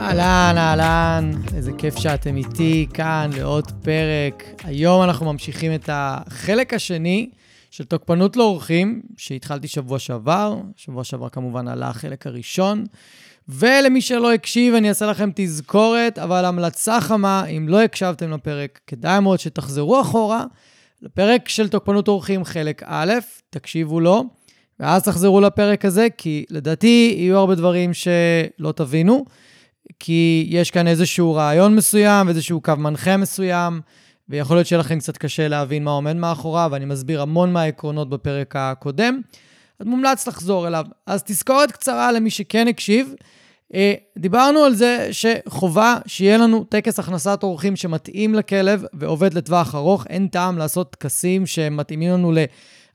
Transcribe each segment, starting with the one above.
אהלן, אהלן, איזה כיף שאתם איתי כאן לעוד פרק. היום אנחנו ממשיכים את החלק השני של תוקפנות לאורחים, שהתחלתי שבוע שעבר. שבוע שעבר כמובן עלה החלק הראשון. ולמי שלא הקשיב, אני אעשה לכם תזכורת, אבל המלצה חמה, אם לא הקשבתם לפרק, כדאי מאוד שתחזרו אחורה לפרק של תוקפנות אורחים חלק א', תקשיבו לו, ואז תחזרו לפרק הזה, כי לדעתי יהיו הרבה דברים שלא תבינו. כי יש כאן איזשהו רעיון מסוים, איזשהו קו מנחה מסוים, ויכול להיות שיהיה לכם קצת קשה להבין מה עומד מאחוריו, ואני מסביר המון מהעקרונות בפרק הקודם. אז מומלץ לחזור אליו. אז תזכורת קצרה למי שכן הקשיב. אה, דיברנו על זה שחובה שיהיה לנו טקס הכנסת אורחים שמתאים לכלב ועובד לטווח ארוך. אין טעם לעשות טקסים שמתאימים לנו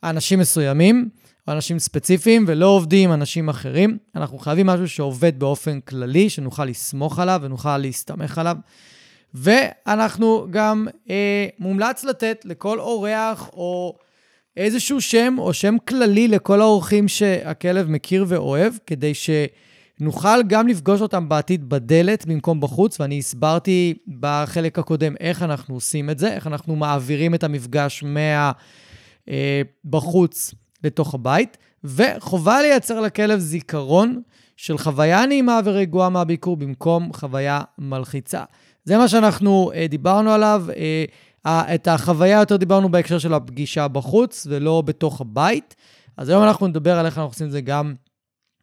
לאנשים מסוימים. אנשים ספציפיים ולא עובדים עם אנשים אחרים. אנחנו חייבים משהו שעובד באופן כללי, שנוכל לסמוך עליו ונוכל להסתמך עליו. ואנחנו גם אה, מומלץ לתת לכל אורח או איזשהו שם או שם כללי לכל האורחים שהכלב מכיר ואוהב, כדי שנוכל גם לפגוש אותם בעתיד בדלת במקום בחוץ, ואני הסברתי בחלק הקודם איך אנחנו עושים את זה, איך אנחנו מעבירים את המפגש מה... אה, בחוץ לתוך הבית, וחובה לייצר לכלב זיכרון של חוויה נעימה ורגועה מהביקור במקום חוויה מלחיצה. זה מה שאנחנו אה, דיברנו עליו. אה, את החוויה יותר דיברנו בהקשר של הפגישה בחוץ ולא בתוך הבית. אז היום אנחנו נדבר על איך אנחנו עושים את זה גם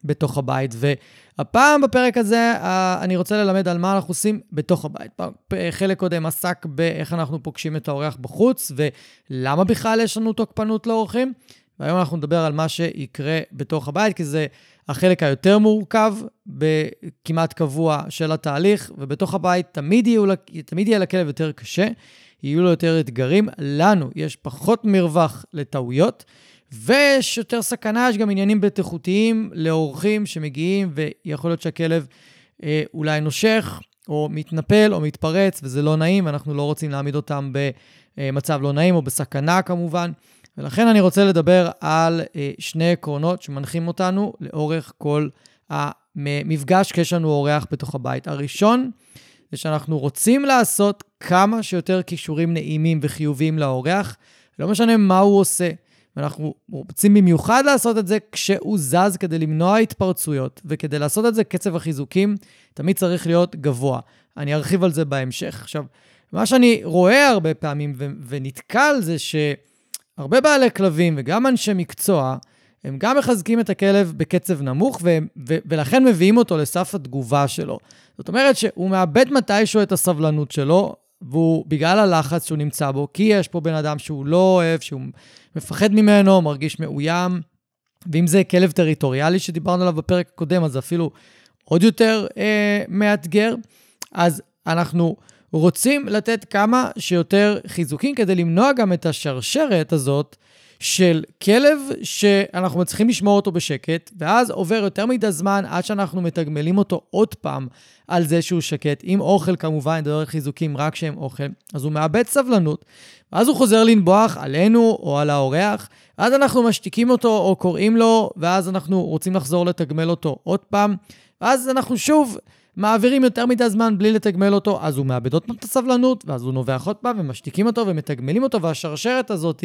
בתוך הבית. והפעם בפרק הזה אה, אני רוצה ללמד על מה אנחנו עושים בתוך הבית. חלק קודם עסק באיך אנחנו פוגשים את האורח בחוץ ולמה בכלל יש לנו תוקפנות לאורחים. והיום אנחנו נדבר על מה שיקרה בתוך הבית, כי זה החלק היותר מורכב, כמעט קבוע של התהליך, ובתוך הבית תמיד, יהיו, תמיד יהיה לכלב יותר קשה, יהיו לו יותר אתגרים. לנו יש פחות מרווח לטעויות, ויש יותר סכנה, יש גם עניינים בטיחותיים לאורחים שמגיעים, ויכול להיות שהכלב אה, אולי נושך, או מתנפל, או מתפרץ, וזה לא נעים, ואנחנו לא רוצים להעמיד אותם במצב לא נעים, או בסכנה כמובן. ולכן אני רוצה לדבר על אה, שני עקרונות שמנחים אותנו לאורך כל המפגש כשיש לנו אורח בתוך הבית. הראשון, זה שאנחנו רוצים לעשות כמה שיותר כישורים נעימים וחיוביים לאורח, לא משנה מה הוא עושה. ואנחנו רוצים במיוחד לעשות את זה כשהוא זז כדי למנוע התפרצויות, וכדי לעשות את זה קצב החיזוקים תמיד צריך להיות גבוה. אני ארחיב על זה בהמשך. עכשיו, מה שאני רואה הרבה פעמים ו- ונתקל זה ש... הרבה בעלי כלבים וגם אנשי מקצוע, הם גם מחזקים את הכלב בקצב נמוך, ו- ו- ולכן מביאים אותו לסף התגובה שלו. זאת אומרת שהוא מאבד מתישהו את הסבלנות שלו, והוא, בגלל הלחץ שהוא נמצא בו, כי יש פה בן אדם שהוא לא אוהב, שהוא מפחד ממנו, מרגיש מאוים, ואם זה כלב טריטוריאלי שדיברנו עליו בפרק הקודם, אז זה אפילו עוד יותר אה, מאתגר. אז אנחנו רוצים לתת כמה שיותר חיזוקים כדי למנוע גם את השרשרת הזאת של כלב שאנחנו מצליחים לשמור אותו בשקט, ואז עובר יותר מדי זמן עד שאנחנו מתגמלים אותו עוד פעם על זה שהוא שקט, עם אוכל כמובן, נדבר על חיזוקים רק שהם אוכל, אז הוא מאבד סבלנות, ואז הוא חוזר לנבוח עלינו או על האורח, ואז אנחנו משתיקים אותו או קוראים לו, ואז אנחנו רוצים לחזור לתגמל אותו עוד פעם, ואז אנחנו שוב... מעבירים יותר מדי זמן בלי לתגמל אותו, אז הוא מאבד עוד פעם את הסבלנות, ואז הוא נובח עוד פעם, ומשתיקים אותו ומתגמלים אותו, והשרשרת הזאת,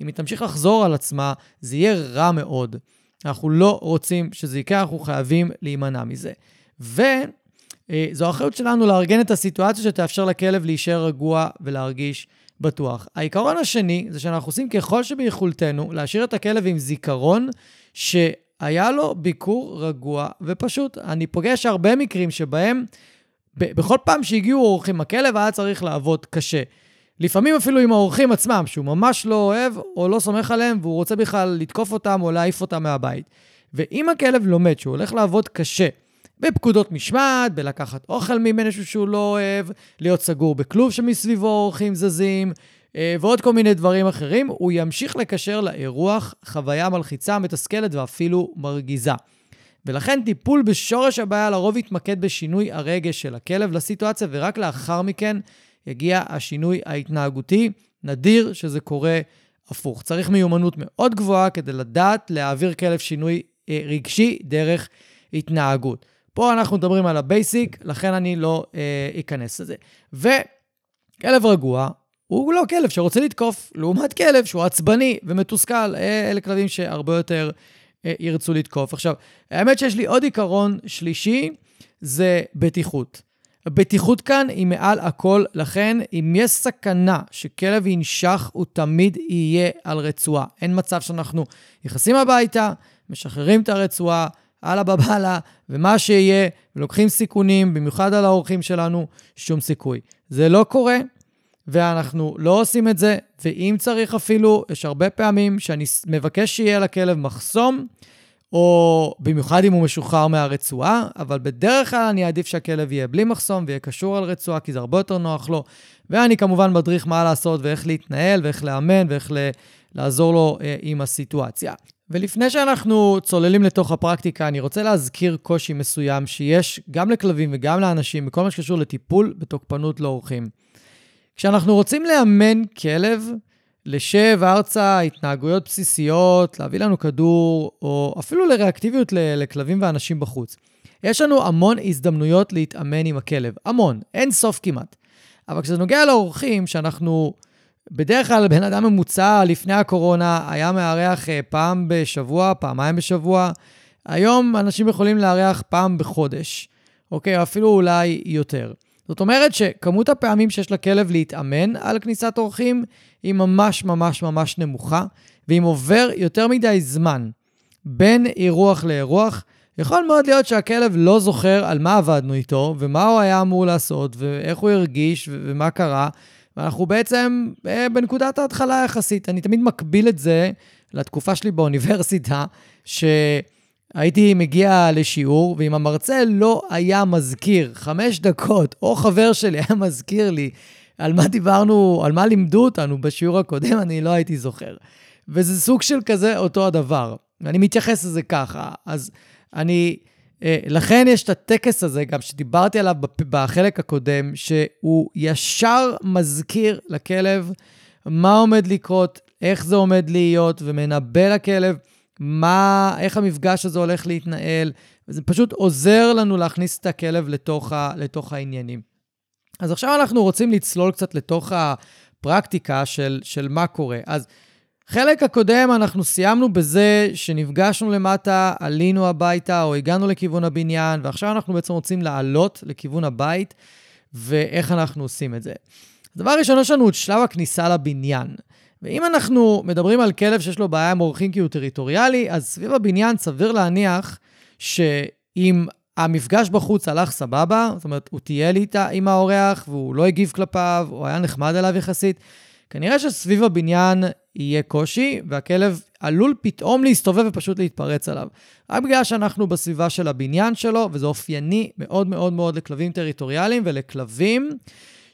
אם היא תמשיך לחזור על עצמה, זה יהיה רע מאוד. אנחנו לא רוצים שזה יקרה, אנחנו חייבים להימנע מזה. וזו האחריות שלנו לארגן את הסיטואציה שתאפשר לכלב להישאר רגוע ולהרגיש בטוח. העיקרון השני זה שאנחנו עושים ככל שביכולתנו להשאיר את הכלב עם זיכרון שהיה לו ביקור רגוע ופשוט. אני פוגש הרבה מקרים שבהם בכל פעם שהגיעו אורחים, הכלב היה צריך לעבוד קשה. לפעמים אפילו עם האורחים עצמם, שהוא ממש לא אוהב או לא סומך עליהם, והוא רוצה בכלל לתקוף אותם או להעיף אותם מהבית. ואם הכלב לומד שהוא הולך לעבוד קשה, בפקודות משמעת, בלקחת אוכל ממנו שהוא לא אוהב, להיות סגור בכלוב שמסביבו אורחים זזים, ועוד כל מיני דברים אחרים, הוא ימשיך לקשר לאירוח חוויה מלחיצה, מתסכלת ואפילו מרגיזה. ולכן טיפול בשורש הבעיה לרוב יתמקד בשינוי הרגש של הכלב לסיטואציה, ורק לאחר מכן יגיע השינוי ההתנהגותי. נדיר שזה קורה הפוך. צריך מיומנות מאוד גבוהה כדי לדעת להעביר כלב שינוי אה, רגשי דרך התנהגות. פה אנחנו מדברים על ה basic, לכן אני לא אה, אכנס לזה. וכלב רגוע הוא לא כלב שרוצה לתקוף, לעומת כלב שהוא עצבני ומתוסכל. אה, אלה כלבים שהרבה יותר אה, ירצו לתקוף. עכשיו, האמת שיש לי עוד עיקרון שלישי, זה בטיחות. הבטיחות כאן היא מעל הכל, לכן אם יש סכנה שכלב ינשך, הוא תמיד יהיה על רצועה. אין מצב שאנחנו נכנסים הביתה, משחררים את הרצועה, אללה בבאללה, ומה שיהיה, ולוקחים סיכונים, במיוחד על האורחים שלנו, שום סיכוי. זה לא קורה, ואנחנו לא עושים את זה, ואם צריך אפילו, יש הרבה פעמים שאני מבקש שיהיה לכלב מחסום, או במיוחד אם הוא משוחרר מהרצועה, אבל בדרך כלל אני אעדיף שהכלב יהיה בלי מחסום ויהיה קשור על רצועה, כי זה הרבה יותר נוח לו. ואני כמובן מדריך מה לעשות ואיך להתנהל ואיך לאמן ואיך ל- לעזור לו אה, עם הסיטואציה. ולפני שאנחנו צוללים לתוך הפרקטיקה, אני רוצה להזכיר קושי מסוים שיש גם לכלבים וגם לאנשים בכל מה שקשור לטיפול בתוקפנות לאורחים. כשאנחנו רוצים לאמן כלב לשב ארצה, התנהגויות בסיסיות, להביא לנו כדור, או אפילו לריאקטיביות לכלבים ואנשים בחוץ. יש לנו המון הזדמנויות להתאמן עם הכלב, המון, אין סוף כמעט. אבל כשזה נוגע לאורחים, שאנחנו בדרך כלל בן אדם ממוצע לפני הקורונה היה מארח אה, פעם בשבוע, פעמיים בשבוע. היום אנשים יכולים לארח פעם בחודש, אוקיי? אפילו אולי יותר. זאת אומרת שכמות הפעמים שיש לכלב להתאמן על כניסת אורחים היא ממש ממש ממש נמוכה, ואם עובר יותר מדי זמן בין אירוח לאירוח, יכול מאוד להיות שהכלב לא זוכר על מה עבדנו איתו, ומה הוא היה אמור לעשות, ואיך הוא הרגיש, ומה קרה, ואנחנו בעצם אה, בנקודת ההתחלה יחסית. אני תמיד מקביל את זה לתקופה שלי באוניברסיטה, שהייתי מגיע לשיעור, ואם המרצה לא היה מזכיר חמש דקות, או חבר שלי היה מזכיר לי על מה דיברנו, על מה לימדו אותנו בשיעור הקודם, אני לא הייתי זוכר. וזה סוג של כזה אותו הדבר. ואני מתייחס לזה ככה. אז אני... אה, לכן יש את הטקס הזה, גם שדיברתי עליו בחלק הקודם, שהוא ישר מזכיר לכלב מה עומד לקרות, איך זה עומד להיות, ומנבא לכלב מה, איך המפגש הזה הולך להתנהל, וזה פשוט עוזר לנו להכניס את הכלב לתוך, ה, לתוך העניינים. אז עכשיו אנחנו רוצים לצלול קצת לתוך הפרקטיקה של, של מה קורה. אז חלק הקודם אנחנו סיימנו בזה שנפגשנו למטה, עלינו הביתה או הגענו לכיוון הבניין, ועכשיו אנחנו בעצם רוצים לעלות לכיוון הבית, ואיך אנחנו עושים את זה. הדבר הראשון יש לנו את שלב הכניסה לבניין. ואם אנחנו מדברים על כלב שיש לו בעיה עם אורחים כי הוא טריטוריאלי, אז סביב הבניין סביר להניח שאם המפגש בחוץ הלך סבבה, זאת אומרת, הוא טייל איתה עם האורח והוא לא הגיב כלפיו, הוא היה נחמד אליו יחסית, כנראה שסביב הבניין יהיה קושי, והכלב עלול פתאום להסתובב ופשוט להתפרץ עליו. רק בגלל שאנחנו בסביבה של הבניין שלו, וזה אופייני מאוד מאוד מאוד לכלבים טריטוריאליים ולכלבים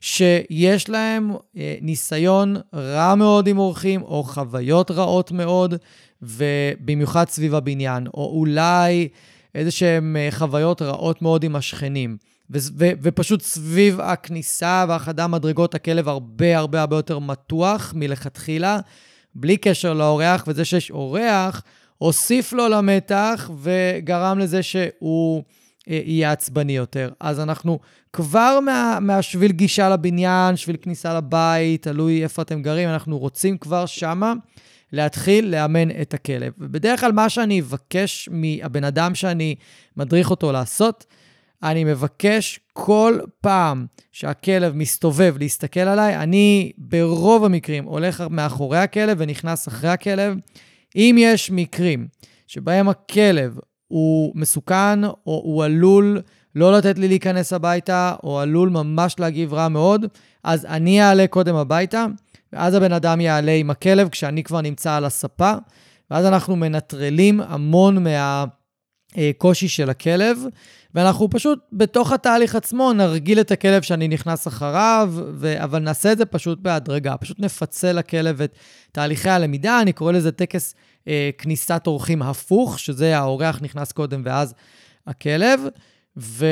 שיש להם אה, ניסיון רע מאוד עם אורחים, או חוויות רעות מאוד, ובמיוחד סביב הבניין, או אולי איזה שהן אה, חוויות רעות מאוד עם השכנים. ו- ו- ופשוט סביב הכניסה והחדה מדרגות, הכלב הרבה הרבה הרבה יותר מתוח מלכתחילה, בלי קשר לאורח, וזה שיש אורח, הוסיף לו למתח וגרם לזה שהוא יהיה עצבני יותר. אז אנחנו כבר מה, מהשביל גישה לבניין, שביל כניסה לבית, תלוי איפה אתם גרים, אנחנו רוצים כבר שמה להתחיל לאמן את הכלב. ובדרך כלל מה שאני אבקש מהבן אדם שאני מדריך אותו לעשות, אני מבקש כל פעם שהכלב מסתובב להסתכל עליי, אני ברוב המקרים הולך מאחורי הכלב ונכנס אחרי הכלב. אם יש מקרים שבהם הכלב הוא מסוכן או הוא עלול לא לתת לי להיכנס הביתה, או עלול ממש להגיב רע מאוד, אז אני אעלה קודם הביתה, ואז הבן אדם יעלה עם הכלב כשאני כבר נמצא על הספה, ואז אנחנו מנטרלים המון מהקושי של הכלב, ואנחנו פשוט בתוך התהליך עצמו נרגיל את הכלב שאני נכנס אחריו, ו... אבל נעשה את זה פשוט בהדרגה. פשוט נפצל לכלב את תהליכי הלמידה, אני קורא לזה טקס אה, כניסת אורחים הפוך, שזה האורח נכנס קודם ואז הכלב. ו...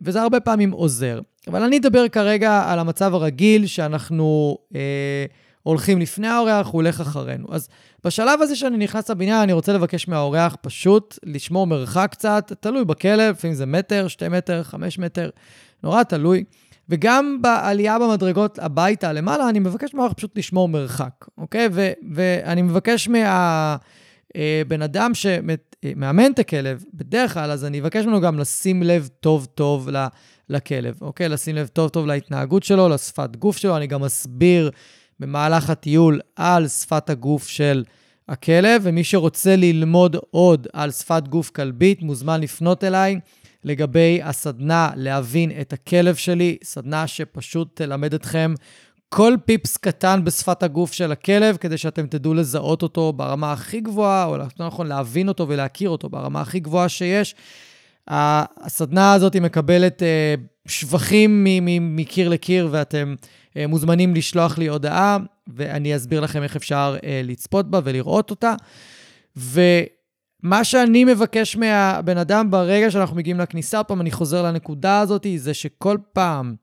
וזה הרבה פעמים עוזר. אבל אני אדבר כרגע על המצב הרגיל שאנחנו אה, הולכים לפני האורח, הוא הולך אחרינו. אז בשלב הזה שאני נכנס לבניין, אני רוצה לבקש מהאורח פשוט לשמור מרחק קצת, תלוי בכלב, לפעמים זה מטר, שתי מטר, חמש מטר, נורא תלוי. וגם בעלייה במדרגות הביתה למעלה, אני מבקש מהאורח פשוט לשמור מרחק, אוקיי? ו- ואני מבקש מה... אה, בן אדם שמאמן את הכלב, בדרך כלל, אז אני אבקש ממנו גם לשים לב טוב-טוב לכלב, אוקיי? לשים לב טוב-טוב להתנהגות שלו, לשפת גוף שלו. אני גם אסביר במהלך הטיול על שפת הגוף של הכלב, ומי שרוצה ללמוד עוד על שפת גוף כלבית, מוזמן לפנות אליי לגבי הסדנה להבין את הכלב שלי, סדנה שפשוט תלמד אתכם כל פיפס קטן בשפת הגוף של הכלב, כדי שאתם תדעו לזהות אותו ברמה הכי גבוהה, או יותר נכון להבין אותו ולהכיר אותו ברמה הכי גבוהה שיש. הסדנה הזאת מקבלת אה, שבחים מקיר לקיר, ואתם מוזמנים לשלוח לי הודעה, ואני אסביר לכם איך אפשר אה, לצפות בה ולראות אותה. ומה שאני מבקש מהבן אדם ברגע שאנחנו מגיעים לכניסה, פעם אני חוזר לנקודה הזאת, זה שכל פעם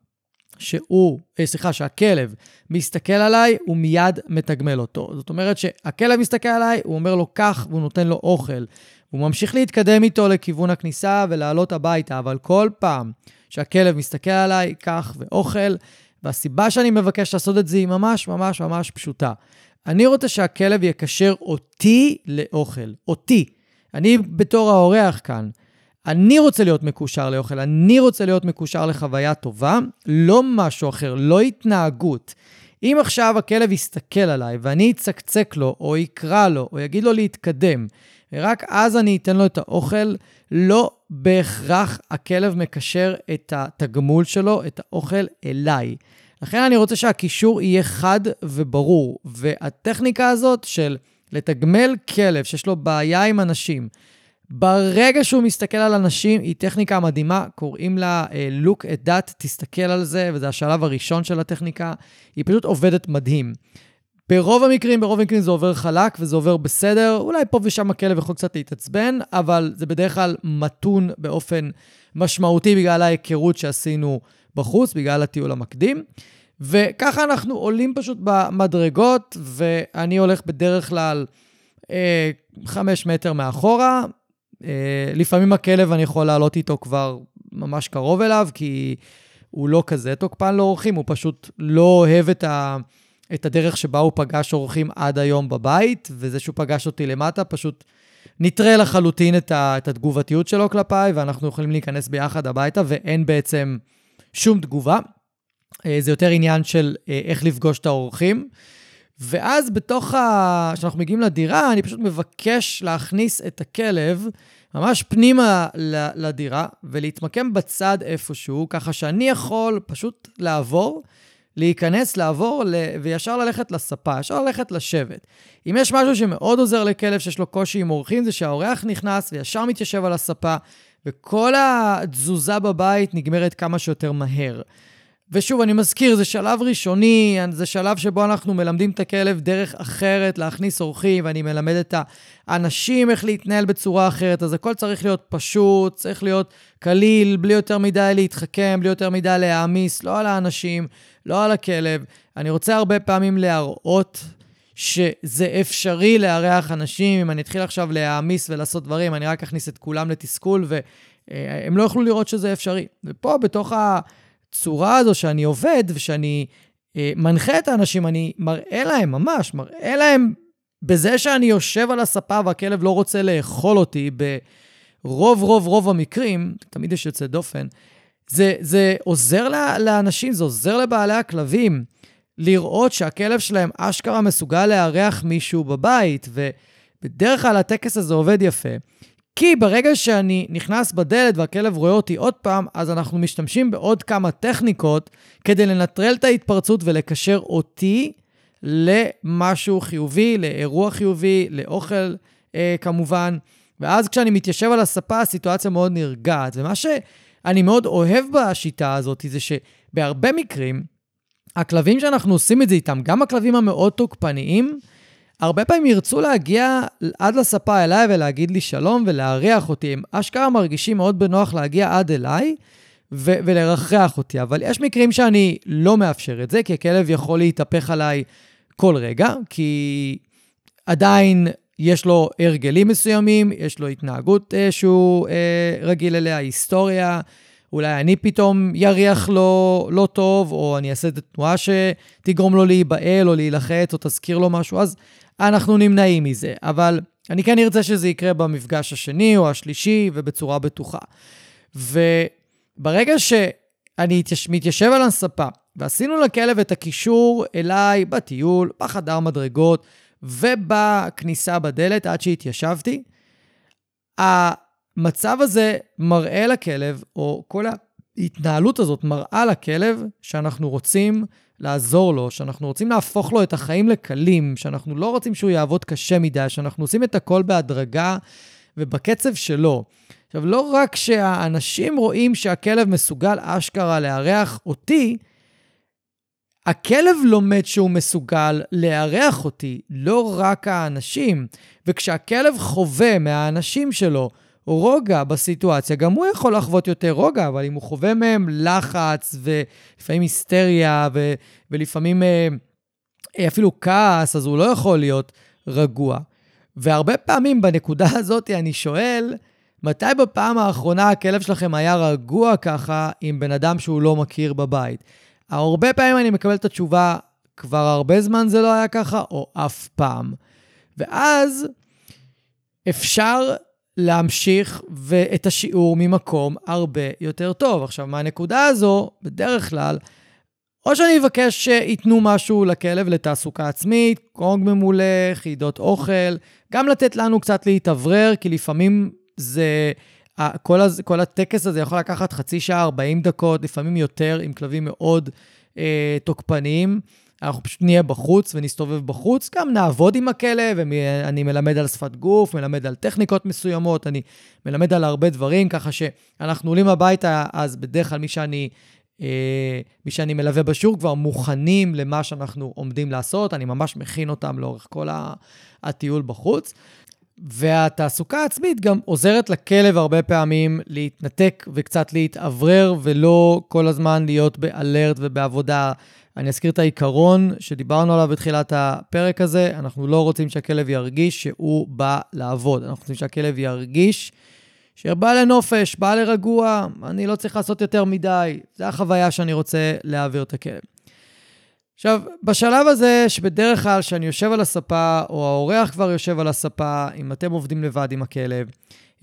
שהוא, אה, סליחה, שהכלב מסתכל עליי, הוא מיד מתגמל אותו. זאת אומרת שהכלב מסתכל עליי, הוא אומר לו קח, והוא נותן לו אוכל. הוא ממשיך להתקדם איתו לכיוון הכניסה ולעלות הביתה, אבל כל פעם שהכלב מסתכל עליי, קח ואוכל, והסיבה שאני מבקש לעשות את זה היא ממש ממש ממש פשוטה. אני רוצה שהכלב יקשר אותי לאוכל. אותי. אני בתור האורח כאן. אני רוצה להיות מקושר לאוכל, אני רוצה להיות מקושר לחוויה טובה, לא משהו אחר, לא התנהגות. אם עכשיו הכלב יסתכל עליי ואני אצקצק לו, או יקרא לו, או יגיד לו להתקדם, ורק אז אני אתן לו את האוכל, לא בהכרח הכלב מקשר את התגמול שלו, את האוכל, אליי. לכן אני רוצה שהקישור יהיה חד וברור, והטכניקה הזאת של לתגמל כלב שיש לו בעיה עם אנשים, ברגע שהוא מסתכל על אנשים, היא טכניקה מדהימה, קוראים לה uh, look at that, תסתכל על זה, וזה השלב הראשון של הטכניקה. היא פשוט עובדת מדהים. ברוב המקרים, ברוב המקרים זה עובר חלק וזה עובר בסדר. אולי פה ושם הכלב יכול קצת להתעצבן, אבל זה בדרך כלל מתון באופן משמעותי בגלל ההיכרות שעשינו בחוץ, בגלל הטיול המקדים. וככה אנחנו עולים פשוט במדרגות, ואני הולך בדרך כלל אה, חמש מטר מאחורה, אה, לפעמים הכלב, אני יכול לעלות איתו כבר ממש קרוב אליו, כי הוא לא כזה תוקפן לאורחים, הוא פשוט לא אוהב את, ה, את הדרך שבה הוא פגש אורחים עד היום בבית, וזה שהוא פגש אותי למטה, פשוט נטרל לחלוטין את, ה, את התגובתיות שלו כלפיי, ואנחנו יכולים להיכנס ביחד הביתה, ואין בעצם שום תגובה. אה, זה יותר עניין של אה, איך לפגוש את האורחים. ואז בתוך ה... כשאנחנו מגיעים לדירה, אני פשוט מבקש להכניס את הכלב ממש פנימה לדירה ולהתמקם בצד איפשהו, ככה שאני יכול פשוט לעבור, להיכנס, לעבור ל... וישר ללכת לספה, ישר ללכת לשבת. אם יש משהו שמאוד עוזר לכלב שיש לו קושי עם אורחים, זה שהאורח נכנס וישר מתיישב על הספה, וכל התזוזה בבית נגמרת כמה שיותר מהר. ושוב, אני מזכיר, זה שלב ראשוני, זה שלב שבו אנחנו מלמדים את הכלב דרך אחרת להכניס אורחים, ואני מלמד את האנשים איך להתנהל בצורה אחרת, אז הכל צריך להיות פשוט, צריך להיות קליל, בלי יותר מדי להתחכם, בלי יותר מדי להעמיס, לא על האנשים, לא על הכלב. אני רוצה הרבה פעמים להראות שזה אפשרי לארח אנשים. אם אני אתחיל עכשיו להעמיס ולעשות דברים, אני רק אכניס את כולם לתסכול, והם לא יוכלו לראות שזה אפשרי. ופה, בתוך ה... הצורה הזו שאני עובד ושאני אה, מנחה את האנשים, אני מראה להם, ממש, מראה להם בזה שאני יושב על הספה והכלב לא רוצה לאכול אותי, ברוב רוב רוב המקרים, תמיד יש יוצא דופן, זה, זה עוזר לאנשים, זה עוזר לבעלי הכלבים לראות שהכלב שלהם אשכרה מסוגל לארח מישהו בבית, ובדרך כלל הטקס הזה עובד יפה. כי ברגע שאני נכנס בדלת והכלב רואה אותי עוד פעם, אז אנחנו משתמשים בעוד כמה טכניקות כדי לנטרל את ההתפרצות ולקשר אותי למשהו חיובי, לאירוע חיובי, לאוכל אה, כמובן. ואז כשאני מתיישב על הספה, הסיטואציה מאוד נרגעת. ומה שאני מאוד אוהב בשיטה הזאת, זה שבהרבה מקרים, הכלבים שאנחנו עושים את זה איתם, גם הכלבים המאוד תוקפניים, הרבה פעמים ירצו להגיע עד לספה אליי ולהגיד לי שלום ולארח אותי. הם אשכרה מרגישים מאוד בנוח להגיע עד אליי ו- ולרחח אותי. אבל יש מקרים שאני לא מאפשר את זה, כי הכלב יכול להתהפך עליי כל רגע, כי עדיין יש לו הרגלים מסוימים, יש לו התנהגות אה, שהוא אה, רגיל אליה, היסטוריה. אולי אני פתאום יריח לו לא טוב, או אני אעשה את התנועה שתגרום לו להיבהל או להילחץ, או תזכיר לו משהו, אז אנחנו נמנעים מזה. אבל אני כן ארצה שזה יקרה במפגש השני או השלישי ובצורה בטוחה. וברגע שאני מתיישב על הספה, ועשינו לכלב את הקישור אליי בטיול, בחדר מדרגות ובכניסה בדלת עד שהתיישבתי, המצב הזה מראה לכלב, או כל ההתנהלות הזאת מראה לכלב שאנחנו רוצים לעזור לו, שאנחנו רוצים להפוך לו את החיים לקלים, שאנחנו לא רוצים שהוא יעבוד קשה מדי, שאנחנו עושים את הכל בהדרגה ובקצב שלו. עכשיו, לא רק שהאנשים רואים שהכלב מסוגל אשכרה לארח אותי, הכלב לומד שהוא מסוגל לארח אותי, לא רק האנשים. וכשהכלב חווה מהאנשים שלו רוגע בסיטואציה, גם הוא יכול לחוות יותר רוגע, אבל אם הוא חווה מהם לחץ ולפעמים היסטריה ו- ולפעמים אה, אפילו כעס, אז הוא לא יכול להיות רגוע. והרבה פעמים בנקודה הזאת אני שואל, מתי בפעם האחרונה הכלב שלכם היה רגוע ככה עם בן אדם שהוא לא מכיר בבית? הרבה פעמים אני מקבל את התשובה, כבר הרבה זמן זה לא היה ככה, או אף פעם. ואז אפשר להמשיך את השיעור ממקום הרבה יותר טוב. עכשיו, מהנקודה הזו, בדרך כלל, או שאני אבקש שייתנו משהו לכלב לתעסוקה עצמית, קונג ממולא, חידות אוכל, גם לתת לנו קצת להתאוורר, כי לפעמים זה... כל, הז, כל הטקס הזה יכול לקחת חצי שעה, 40 דקות, לפעמים יותר, עם כלבים מאוד אה, תוקפניים. אנחנו פשוט נהיה בחוץ ונסתובב בחוץ, גם נעבוד עם הכלב, אני מלמד על שפת גוף, מלמד על טכניקות מסוימות, אני מלמד על הרבה דברים, ככה שאנחנו עולים הביתה, אז בדרך כלל מי שאני, אה, מי שאני מלווה בשיעור כבר מוכנים למה שאנחנו עומדים לעשות, אני ממש מכין אותם לאורך כל הטיול בחוץ. והתעסוקה העצמית גם עוזרת לכלב הרבה פעמים להתנתק וקצת להתאוורר, ולא כל הזמן להיות באלרט ובעבודה. אני אזכיר את העיקרון שדיברנו עליו בתחילת הפרק הזה, אנחנו לא רוצים שהכלב ירגיש שהוא בא לעבוד, אנחנו רוצים שהכלב ירגיש שבא לנופש, בא לרגוע, אני לא צריך לעשות יותר מדי, זו החוויה שאני רוצה להעביר את הכלב. עכשיו, בשלב הזה, שבדרך כלל כשאני יושב על הספה, או האורח כבר יושב על הספה, אם אתם עובדים לבד עם הכלב,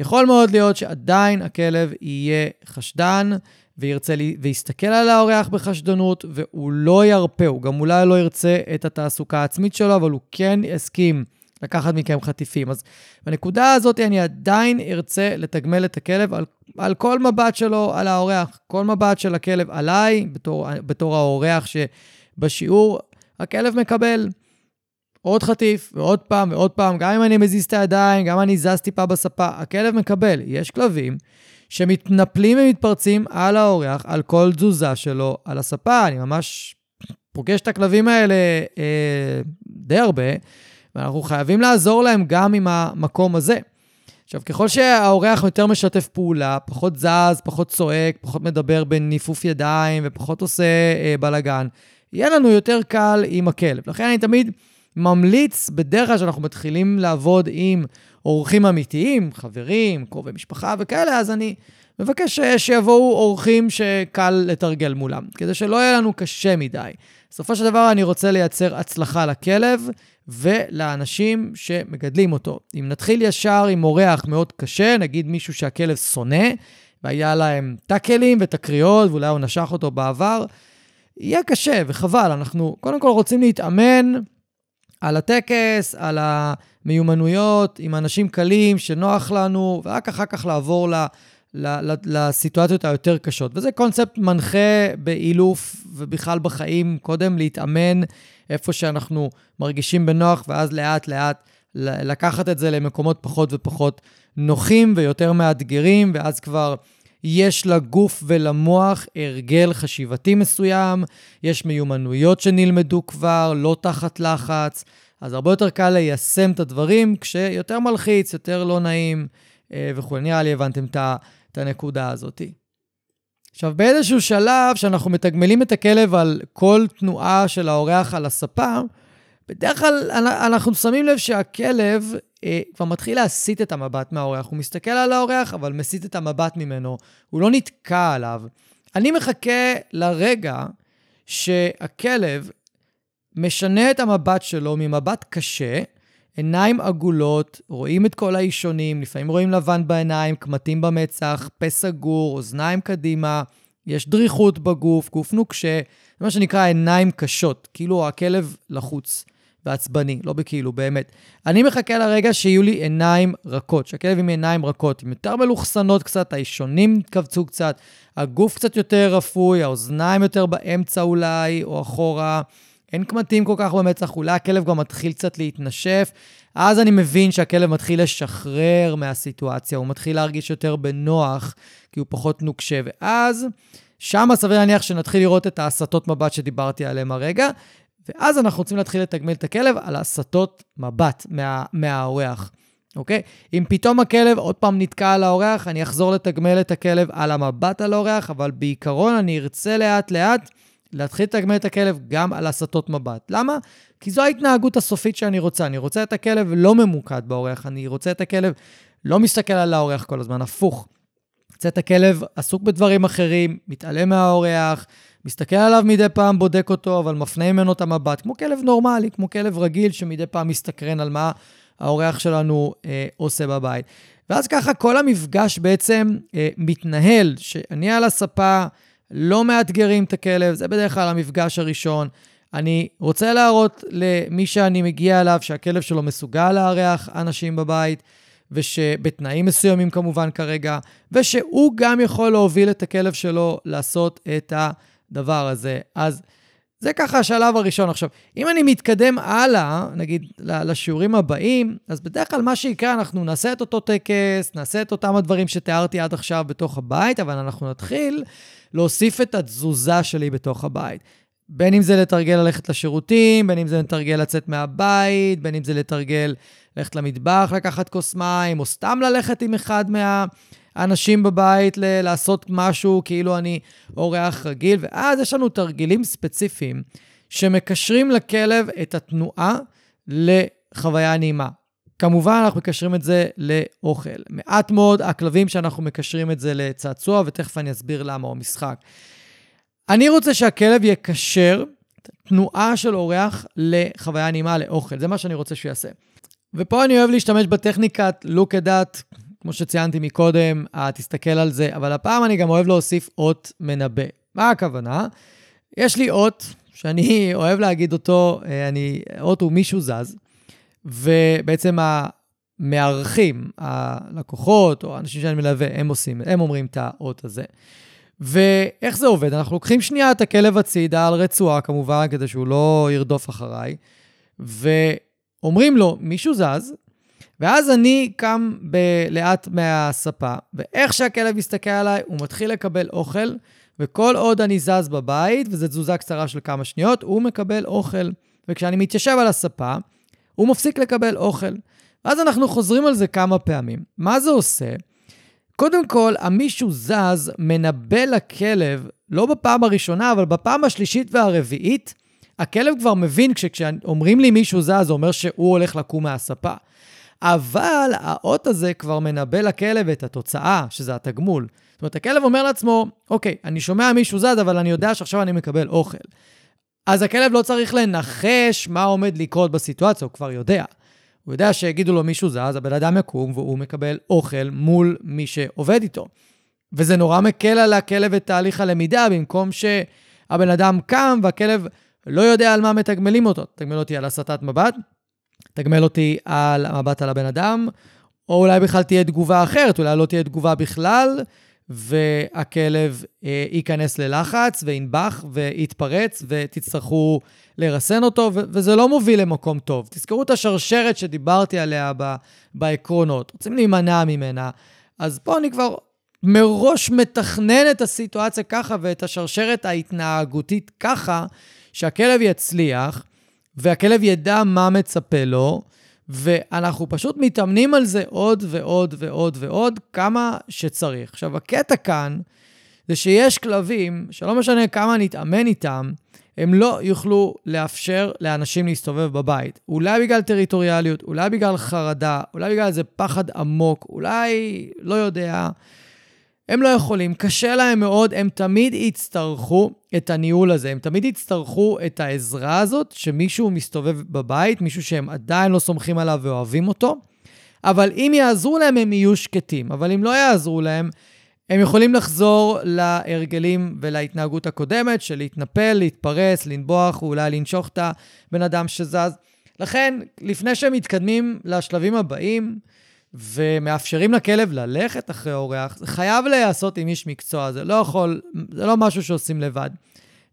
יכול מאוד להיות שעדיין הכלב יהיה חשדן, וירצה לי, ויסתכל על האורח בחשדנות, והוא לא ירפה, הוא גם אולי לא ירצה את התעסוקה העצמית שלו, אבל הוא כן יסכים לקחת מכם חטיפים. אז בנקודה הזאת אני עדיין ארצה לתגמל את הכלב על, על כל מבט שלו על האורח, כל מבט של הכלב עליי, בתור, בתור האורח שבשיעור, הכלב מקבל עוד חטיף, ועוד פעם, ועוד פעם, גם אם אני מזיז את הידיים, גם אם אני זז טיפה בספה, הכלב מקבל. יש כלבים שמתנפלים ומתפרצים על האורח, על כל תזוזה שלו, על הספה. אני ממש פוגש את הכלבים האלה אה, די הרבה, ואנחנו חייבים לעזור להם גם עם המקום הזה. עכשיו, ככל שהאורח יותר משתף פעולה, פחות זז, פחות צועק, פחות מדבר בניפוף ידיים ופחות עושה אה, בלאגן, יהיה לנו יותר קל עם הכלב. לכן אני תמיד ממליץ, בדרך כלל כשאנחנו מתחילים לעבוד עם אורחים אמיתיים, חברים, קרובי משפחה וכאלה, אז אני מבקש שיבואו אורחים שקל לתרגל מולם, כדי שלא יהיה לנו קשה מדי. בסופו של דבר אני רוצה לייצר הצלחה לכלב ולאנשים שמגדלים אותו. אם נתחיל ישר עם אורח מאוד קשה, נגיד מישהו שהכלב שונא, והיה להם טאקלים ותקריות, ואולי הוא נשך אותו בעבר, יהיה קשה וחבל. אנחנו קודם כל רוצים להתאמן על הטקס, על המיומנויות, עם אנשים קלים, שנוח לנו, ורק אחר כך לעבור ל... לסיטואציות היותר קשות. וזה קונספט מנחה באילוף ובכלל בחיים, קודם להתאמן איפה שאנחנו מרגישים בנוח, ואז לאט-לאט לקחת את זה למקומות פחות ופחות נוחים ויותר מאתגרים, ואז כבר יש לגוף ולמוח הרגל חשיבתי מסוים, יש מיומנויות שנלמדו כבר, לא תחת לחץ, אז הרבה יותר קל ליישם את הדברים כשיותר מלחיץ, יותר לא נעים אה, וכו'. נראה לי הבנתם את הנקודה הזאת. עכשיו, באיזשהו שלב שאנחנו מתגמלים את הכלב על כל תנועה של האורח על הספה, בדרך כלל אנחנו שמים לב שהכלב אה, כבר מתחיל להסיט את המבט מהאורח. הוא מסתכל על האורח, אבל מסיט את המבט ממנו. הוא לא נתקע עליו. אני מחכה לרגע שהכלב משנה את המבט שלו ממבט קשה, עיניים עגולות, רואים את כל האישונים, לפעמים רואים לבן בעיניים, קמטים במצח, פה סגור, אוזניים קדימה, יש דריכות בגוף, גוף נוקשה, זה מה שנקרא עיניים קשות, כאילו הכלב לחוץ. ועצבני, לא בכאילו, באמת. אני מחכה לרגע שיהיו לי עיניים רכות, שהכלב עם עיניים רכות, עם יותר מלוכסנות קצת, האישונים התכווצו קצת, הגוף קצת יותר רפוי, האוזניים יותר באמצע אולי, או אחורה. אין קמטים כל כך במצח, אולי הכלב גם מתחיל קצת להתנשף, אז אני מבין שהכלב מתחיל לשחרר מהסיטואציה, הוא מתחיל להרגיש יותר בנוח, כי הוא פחות נוקשה, ואז שם סביר להניח שנתחיל לראות את ההסטות מבט שדיברתי עליהן הרגע, ואז אנחנו רוצים להתחיל לתגמל את הכלב על הסטות מבט מה, מהאורח, אוקיי? אם פתאום הכלב עוד פעם נתקע על האורח, אני אחזור לתגמל את הכלב על המבט על האורח, אבל בעיקרון אני ארצה לאט-לאט להתחיל לתגמל את הכלב גם על הסטות מבט. למה? כי זו ההתנהגות הסופית שאני רוצה. אני רוצה את הכלב לא ממוקד באורח, אני רוצה את הכלב לא מסתכל על האורח כל הזמן, הפוך. רוצה את הכלב עסוק בדברים אחרים, מתעלם מהאורח, מסתכל עליו מדי פעם, בודק אותו, אבל מפנה ממנו את המבט, כמו כלב נורמלי, כמו כלב רגיל שמדי פעם מסתקרן על מה האורח שלנו אה, עושה בבית. ואז ככה כל המפגש בעצם אה, מתנהל, שאני על הספה, לא מאתגרים את הכלב, זה בדרך כלל המפגש הראשון. אני רוצה להראות למי שאני מגיע אליו שהכלב שלו מסוגל לארח אנשים בבית, ושבתנאים מסוימים כמובן כרגע, ושהוא גם יכול להוביל את הכלב שלו לעשות את הדבר הזה. אז זה ככה השלב הראשון. עכשיו, אם אני מתקדם הלאה, נגיד לשיעורים הבאים, אז בדרך כלל מה שיקרה, אנחנו נעשה את אותו טקס, נעשה את אותם הדברים שתיארתי עד עכשיו בתוך הבית, אבל אנחנו נתחיל להוסיף את התזוזה שלי בתוך הבית. בין אם זה לתרגל ללכת לשירותים, בין אם זה לתרגל לצאת מהבית, בין אם זה לתרגל ללכת למטבח, לקחת כוס מים, או סתם ללכת עם אחד מהאנשים בבית ל- לעשות משהו כאילו אני אורח רגיל. ואז יש לנו תרגילים ספציפיים שמקשרים לכלב את התנועה לחוויה נעימה. כמובן, אנחנו מקשרים את זה לאוכל. מעט מאוד הכלבים שאנחנו מקשרים את זה לצעצוע, ותכף אני אסביר למה, או משחק. אני רוצה שהכלב יקשר תנועה של אורח לחוויה נעימה, לאוכל. זה מה שאני רוצה שהוא יעשה. ופה אני אוהב להשתמש בטכניקת look at כמו שציינתי מקודם, אה, תסתכל על זה, אבל הפעם אני גם אוהב להוסיף אות מנבא. מה הכוונה? יש לי אות, שאני אוהב להגיד אותו, אה, אני, אות הוא מישהו זז, ובעצם המארחים, הלקוחות או האנשים שאני מלווה, הם עושים, הם אומרים את האות הזה. ואיך זה עובד? אנחנו לוקחים שנייה את הכלב הצידה על רצועה, כמובן, כדי שהוא לא ירדוף אחריי, ואומרים לו, מישהו זז, ואז אני קם ב- לאט מהספה, ואיך שהכלב מסתכל עליי, הוא מתחיל לקבל אוכל, וכל עוד אני זז בבית, וזו תזוזה קצרה של כמה שניות, הוא מקבל אוכל. וכשאני מתיישב על הספה, הוא מפסיק לקבל אוכל. ואז אנחנו חוזרים על זה כמה פעמים. מה זה עושה? קודם כל, המישהו זז מנבא לכלב, לא בפעם הראשונה, אבל בפעם השלישית והרביעית, הכלב כבר מבין, כשאומרים לי מישהו זז, זה אומר שהוא הולך לקום מהספה. אבל האות הזה כבר מנבא לכלב את התוצאה, שזה התגמול. זאת אומרת, הכלב אומר לעצמו, אוקיי, אני שומע מישהו זז, אבל אני יודע שעכשיו אני מקבל אוכל. אז הכלב לא צריך לנחש מה עומד לקרות בסיטואציה, הוא כבר יודע. הוא יודע שיגידו לו מישהו זז, הבן אדם יקום והוא מקבל אוכל מול מי שעובד איתו. וזה נורא מקל על הכלב את תהליך הלמידה, במקום שהבן אדם קם והכלב לא יודע על מה מתגמלים אותו. תגמל אותי על הסטת מבט, תגמל אותי על המבט על הבן אדם, או אולי בכלל תהיה תגובה אחרת, אולי לא תהיה תגובה בכלל, והכלב אה, ייכנס ללחץ וינבח ויתפרץ ותצטרכו לרסן אותו, ו- וזה לא מוביל למקום טוב. תזכרו את השרשרת שדיברתי עליה ב- בעקרונות, רוצים להימנע ממנה. אז פה אני כבר מראש מתכנן את הסיטואציה ככה ואת השרשרת ההתנהגותית ככה, שהכלב יצליח והכלב ידע מה מצפה לו, ואנחנו פשוט מתאמנים על זה עוד ועוד ועוד ועוד כמה שצריך. עכשיו, הקטע כאן זה שיש כלבים, שלא משנה כמה נתאמן איתם, הם לא יוכלו לאפשר לאנשים להסתובב בבית. אולי בגלל טריטוריאליות, אולי בגלל חרדה, אולי בגלל איזה פחד עמוק, אולי, לא יודע, הם לא יכולים, קשה להם מאוד, הם תמיד יצטרכו את הניהול הזה, הם תמיד יצטרכו את העזרה הזאת, שמישהו מסתובב בבית, מישהו שהם עדיין לא סומכים עליו ואוהבים אותו, אבל אם יעזרו להם, הם יהיו שקטים, אבל אם לא יעזרו להם, הם יכולים לחזור להרגלים ולהתנהגות הקודמת של להתנפל, להתפרס, לנבוח, ואולי לנשוך את הבן אדם שזז. לכן, לפני שהם מתקדמים לשלבים הבאים, ומאפשרים לכלב ללכת אחרי אורח, זה חייב להיעשות עם איש מקצוע, זה לא יכול, זה לא משהו שעושים לבד.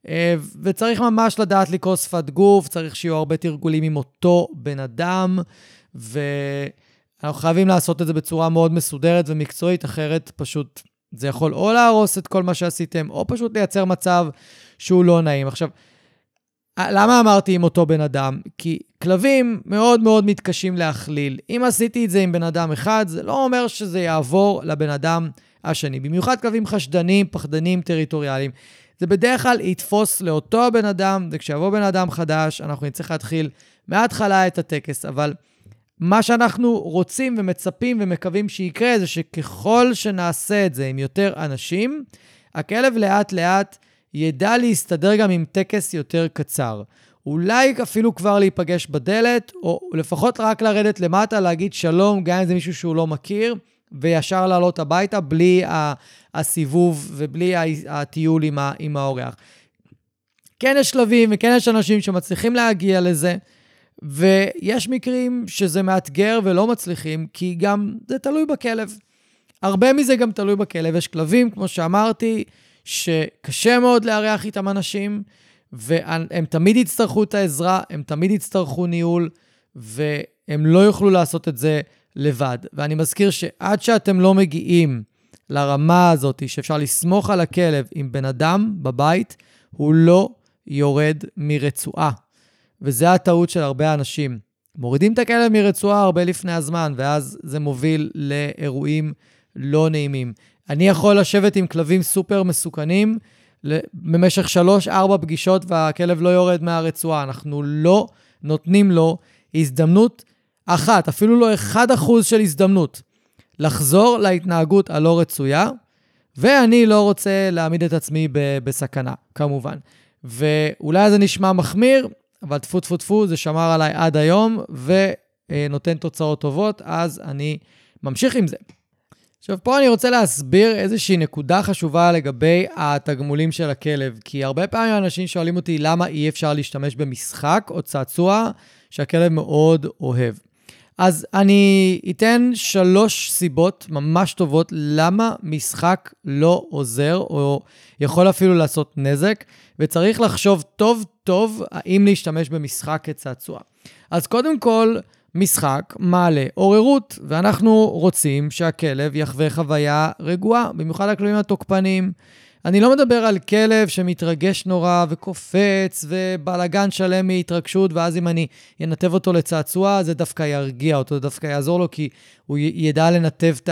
אה, וצריך ממש לדעת לקרוא שפת גוף, צריך שיהיו הרבה תרגולים עם אותו בן אדם, ואנחנו חייבים לעשות את זה בצורה מאוד מסודרת ומקצועית, אחרת פשוט זה יכול או להרוס את כל מה שעשיתם, או פשוט לייצר מצב שהוא לא נעים. עכשיו, למה אמרתי עם אותו בן אדם? כי כלבים מאוד מאוד מתקשים להכליל. אם עשיתי את זה עם בן אדם אחד, זה לא אומר שזה יעבור לבן אדם השני. במיוחד כלבים חשדנים, פחדנים, טריטוריאליים. זה בדרך כלל יתפוס לאותו הבן אדם, וכשיבוא בן אדם חדש, אנחנו נצטרך להתחיל מההתחלה את הטקס. אבל מה שאנחנו רוצים ומצפים ומקווים שיקרה, זה שככל שנעשה את זה עם יותר אנשים, הכלב לאט-לאט ידע להסתדר גם עם טקס יותר קצר. אולי אפילו כבר להיפגש בדלת, או לפחות רק לרדת למטה, להגיד שלום, גם אם זה מישהו שהוא לא מכיר, וישר לעלות הביתה בלי הסיבוב ובלי הטיול עם, האורח. כן יש שלבים וכן יש אנשים שמצליחים להגיע לזה, ויש מקרים שזה מאתגר ולא מצליחים, כי גם זה תלוי בכלב. הרבה מזה גם תלוי בכלב. יש כלבים, כמו שאמרתי, שקשה מאוד לארח איתם אנשים, והם תמיד יצטרכו את העזרה, הם תמיד יצטרכו ניהול, והם לא יוכלו לעשות את זה לבד. ואני מזכיר שעד שאתם לא מגיעים לרמה הזאת שאפשר לסמוך על הכלב עם בן אדם בבית, הוא לא יורד מרצועה. וזה הטעות של הרבה אנשים. מורידים את הכלב מרצועה הרבה לפני הזמן, ואז זה מוביל לאירועים לא נעימים. אני יכול לשבת עם כלבים סופר מסוכנים במשך שלוש-ארבע פגישות והכלב לא יורד מהרצועה. אנחנו לא נותנים לו הזדמנות אחת, אפילו לא אחד אחוז של הזדמנות, לחזור להתנהגות הלא רצויה, ואני לא רוצה להעמיד את עצמי בסכנה, כמובן. ואולי זה נשמע מחמיר, אבל טפו טפו טפו, זה שמר עליי עד היום, ונותן תוצאות טובות, אז אני ממשיך עם זה. עכשיו, פה אני רוצה להסביר איזושהי נקודה חשובה לגבי התגמולים של הכלב, כי הרבה פעמים אנשים שואלים אותי למה אי אפשר להשתמש במשחק או צעצוע שהכלב מאוד אוהב. אז אני אתן שלוש סיבות ממש טובות למה משחק לא עוזר, או יכול אפילו לעשות נזק, וצריך לחשוב טוב טוב האם להשתמש במשחק כצעצוע. אז קודם כל, משחק מעלה עוררות, ואנחנו רוצים שהכלב יחווה חוויה רגועה, במיוחד הכלבים התוקפניים. אני לא מדבר על כלב שמתרגש נורא וקופץ ובלאגן שלם מהתרגשות, ואז אם אני אנתב אותו לצעצוע, זה דווקא ירגיע אותו, זה דווקא יעזור לו, כי הוא ידע לנתב את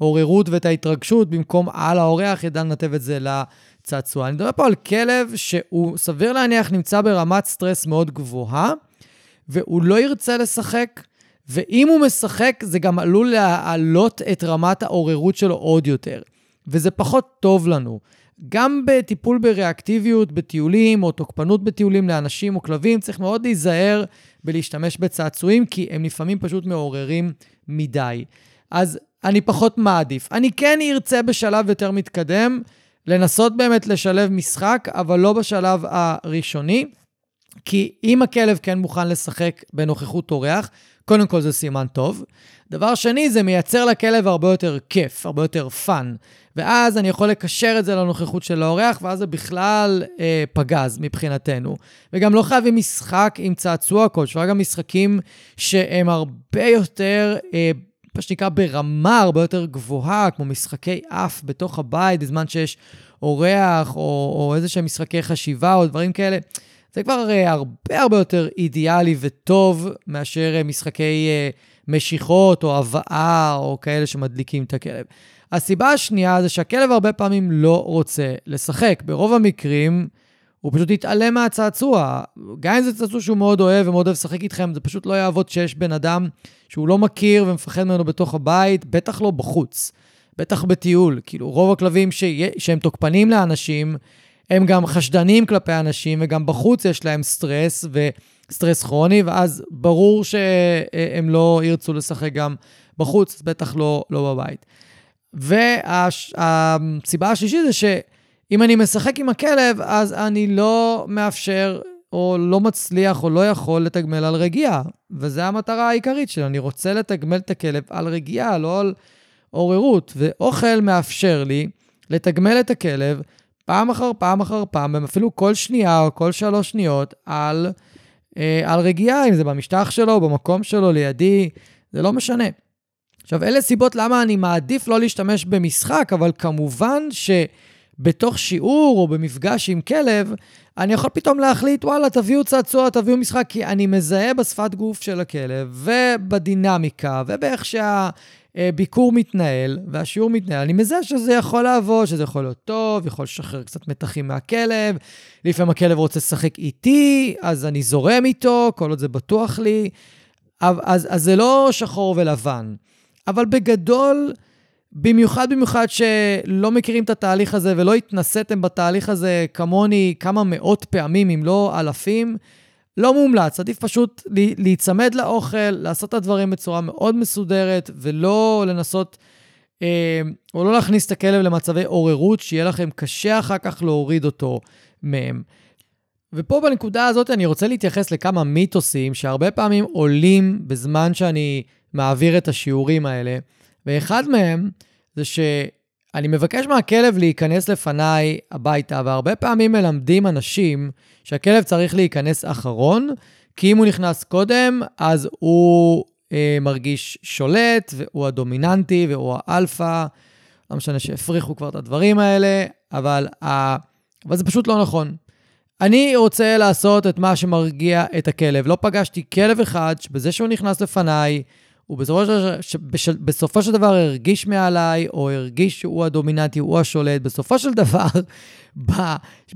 העוררות ואת ההתרגשות, במקום על האורח ידע לנתב את זה לצעצוע. אני מדבר פה על כלב שהוא, סביר להניח, נמצא ברמת סטרס מאוד גבוהה. והוא לא ירצה לשחק, ואם הוא משחק, זה גם עלול להעלות את רמת העוררות שלו עוד יותר. וזה פחות טוב לנו. גם בטיפול בריאקטיביות בטיולים, או תוקפנות בטיולים לאנשים או כלבים, צריך מאוד להיזהר בלהשתמש בצעצועים, כי הם לפעמים פשוט מעוררים מדי. אז אני פחות מעדיף. אני כן ארצה בשלב יותר מתקדם לנסות באמת לשלב משחק, אבל לא בשלב הראשוני, כי אם הכלב כן מוכן לשחק בנוכחות אורח, קודם כל זה סימן טוב. דבר שני, זה מייצר לכלב הרבה יותר כיף, הרבה יותר fun. ואז אני יכול לקשר את זה לנוכחות של האורח, ואז זה בכלל אה, פגז מבחינתנו. וגם לא חייבים משחק עם צעצוע כלשהו, גם משחקים שהם הרבה יותר, אה, מה שנקרא, ברמה הרבה יותר גבוהה, כמו משחקי אף בתוך הבית, בזמן שיש אורח, או, או איזה שהם משחקי חשיבה, או דברים כאלה. זה כבר uh, הרבה הרבה יותר אידיאלי וטוב מאשר uh, משחקי uh, משיכות או הבאה או כאלה שמדליקים את הכלב. הסיבה השנייה זה שהכלב הרבה פעמים לא רוצה לשחק. ברוב המקרים הוא פשוט יתעלם מהצעצוע. גם אם זה צעצוע שהוא מאוד אוהב ומאוד אוהב לשחק איתכם, זה פשוט לא יעבוד שיש בן אדם שהוא לא מכיר ומפחד ממנו בתוך הבית, בטח לא בחוץ. בטח בטיול. כאילו, רוב הכלבים ש... שהם תוקפנים לאנשים, הם גם חשדנים כלפי אנשים, וגם בחוץ יש להם סטרס, וסטרס כרוני, ואז ברור שהם לא ירצו לשחק גם בחוץ, בטח לא, לא בבית. והסיבה השלישית זה שאם אני משחק עם הכלב, אז אני לא מאפשר או לא מצליח או לא יכול לתגמל על רגיעה. וזו המטרה העיקרית שלי, אני רוצה לתגמל את הכלב על רגיעה, לא על עוררות. ואוכל מאפשר לי לתגמל את הכלב פעם אחר פעם אחר פעם, אפילו כל שנייה או כל שלוש שניות, על, אה, על רגיעה, אם זה במשטח שלו, במקום שלו, לידי, זה לא משנה. עכשיו, אלה סיבות למה אני מעדיף לא להשתמש במשחק, אבל כמובן שבתוך שיעור או במפגש עם כלב, אני יכול פתאום להחליט, וואלה, תביאו צעצוע, תביאו משחק, כי אני מזהה בשפת גוף של הכלב, ובדינמיקה, ובאיך שה... ביקור מתנהל והשיעור מתנהל, אני מזהה שזה יכול לעבוד, שזה יכול להיות טוב, יכול לשחרר קצת מתחים מהכלב. לפעמים הכלב רוצה לשחק איתי, אז אני זורם איתו, כל עוד זה בטוח לי. אז, אז זה לא שחור ולבן. אבל בגדול, במיוחד במיוחד שלא מכירים את התהליך הזה ולא התנסיתם בתהליך הזה כמוני כמה מאות פעמים, אם לא אלפים, לא מומלץ, עדיף פשוט להיצמד לאוכל, לעשות את הדברים בצורה מאוד מסודרת, ולא לנסות, אה, או לא להכניס את הכלב למצבי עוררות, שיהיה לכם קשה אחר כך להוריד אותו מהם. ופה בנקודה הזאת אני רוצה להתייחס לכמה מיתוסים שהרבה פעמים עולים בזמן שאני מעביר את השיעורים האלה, ואחד מהם זה ש... אני מבקש מהכלב להיכנס לפניי הביתה, והרבה פעמים מלמדים אנשים שהכלב צריך להיכנס אחרון, כי אם הוא נכנס קודם, אז הוא אה, מרגיש שולט, והוא הדומיננטי, והוא האלפא. לא משנה שהפריחו כבר את הדברים האלה, אבל, ה... אבל זה פשוט לא נכון. אני רוצה לעשות את מה שמרגיע את הכלב. לא פגשתי כלב אחד שבזה שהוא נכנס לפניי, הוא בסופו של, בשל, בסופו של דבר הרגיש מעליי, או הרגיש שהוא הדומיננטי, הוא השולט. בסופו של דבר,